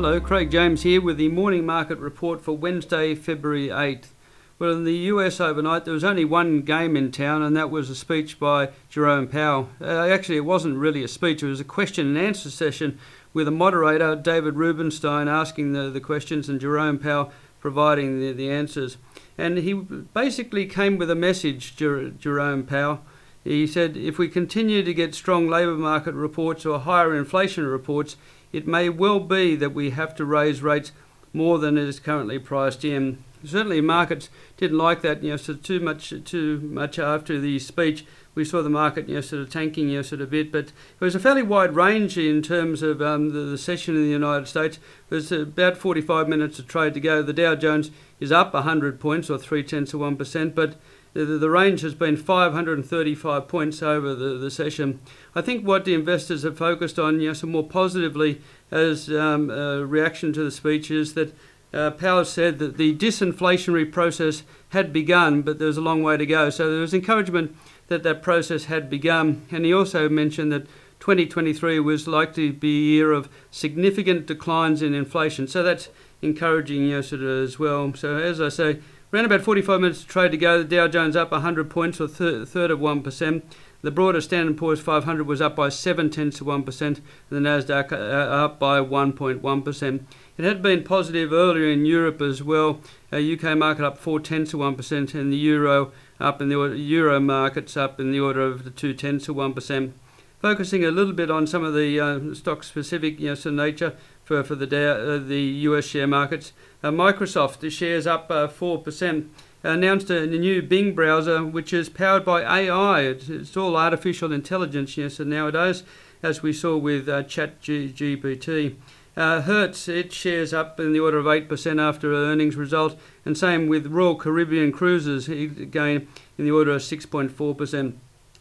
Hello, Craig James here with the morning market report for Wednesday, February 8th. Well, in the US overnight, there was only one game in town, and that was a speech by Jerome Powell. Uh, actually, it wasn't really a speech, it was a question and answer session with a moderator, David Rubenstein, asking the, the questions and Jerome Powell providing the, the answers. And he basically came with a message, Jer- Jerome Powell. He said, if we continue to get strong labour market reports or higher inflation reports, it may well be that we have to raise rates more than is currently priced in. Certainly, markets didn't like that. You know, so too much, too much after the speech, we saw the market, you know, sort of tanking, you know, sort of bit. But it was a fairly wide range in terms of um, the, the, session in the United States. There's about 45 minutes of trade to go. The Dow Jones is up 100 points, or three tenths of one percent, but the, the range has been 535 points over the, the session. I think what the investors have focused on, you know, some more positively as um, a reaction to the speech is that uh, Powell said that the disinflationary process had begun, but there was a long way to go. So there was encouragement that that process had begun. And he also mentioned that 2023 was likely to be a year of significant declines in inflation. So that's encouraging you know, sort of as well. So as I say, around about 45 minutes of trade to go. The Dow Jones up 100 points, or th- third of one percent. The broader Standard Poor's 500 was up by 7 tenths of 1%, and the Nasdaq uh, up by 1.1%. It had been positive earlier in Europe as well. Uh, UK market up 4 tenths of 1%, and the Euro up in the Euro markets up in the order of the 2 tenths of 1%. Focusing a little bit on some of the uh, stock specific you know, nature for, for the, uh, the US share markets. Uh, Microsoft, the shares up 4%. Uh, announced a, new Bing browser, which is powered by AI. It's, it's all artificial intelligence, yes, and nowadays, as we saw with uh, Chat GPT. Uh, Hertz, it shares up in the order of 8% after earnings result, and same with Royal Caribbean Cruises, again in the order of 6.4%.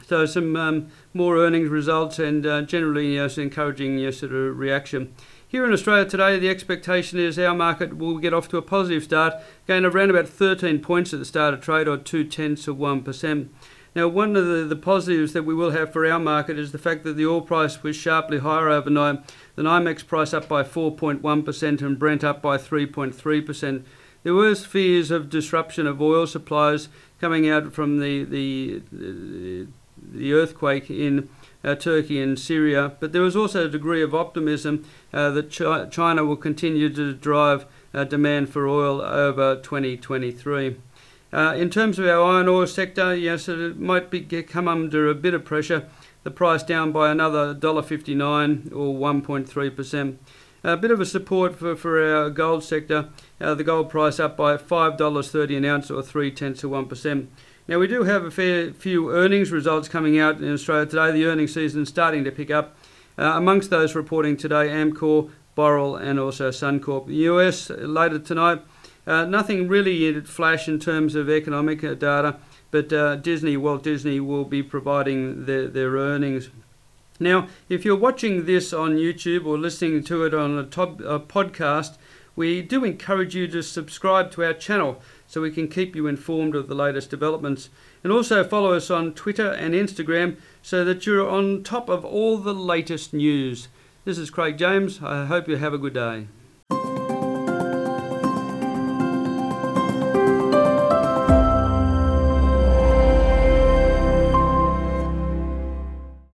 So some um, more earnings results and uh, generally yes, encouraging yes, sort of reaction. Here in Australia today, the expectation is our market will get off to a positive start, gain around about 13 points at the start of trade, or two tenths of 1%. Now, one of the, the positives that we will have for our market is the fact that the oil price was sharply higher overnight. The NYMEX price up by 4.1% and Brent up by 3.3%. There was fears of disruption of oil supplies coming out from the, the, the earthquake in Turkey and Syria, but there was also a degree of optimism uh, that Ch- China will continue to drive uh, demand for oil over 2023. Uh, in terms of our iron ore sector, yes, it might be, come under a bit of pressure. The price down by another $1.59 or 1.3%. A bit of a support for, for our gold sector. Uh, the gold price up by $5.30 an ounce or 3 tenths of 1%. Now, we do have a fair few earnings results coming out in Australia today. The earnings season is starting to pick up. Uh, amongst those reporting today, Amcor, Boral, and also Suncorp. The US later tonight, uh, nothing really in flash in terms of economic uh, data, but uh, Disney, Walt Disney, will be providing their, their earnings. Now, if you're watching this on YouTube or listening to it on a, top, a podcast, we do encourage you to subscribe to our channel so we can keep you informed of the latest developments. And also follow us on Twitter and Instagram so that you're on top of all the latest news. This is Craig James. I hope you have a good day.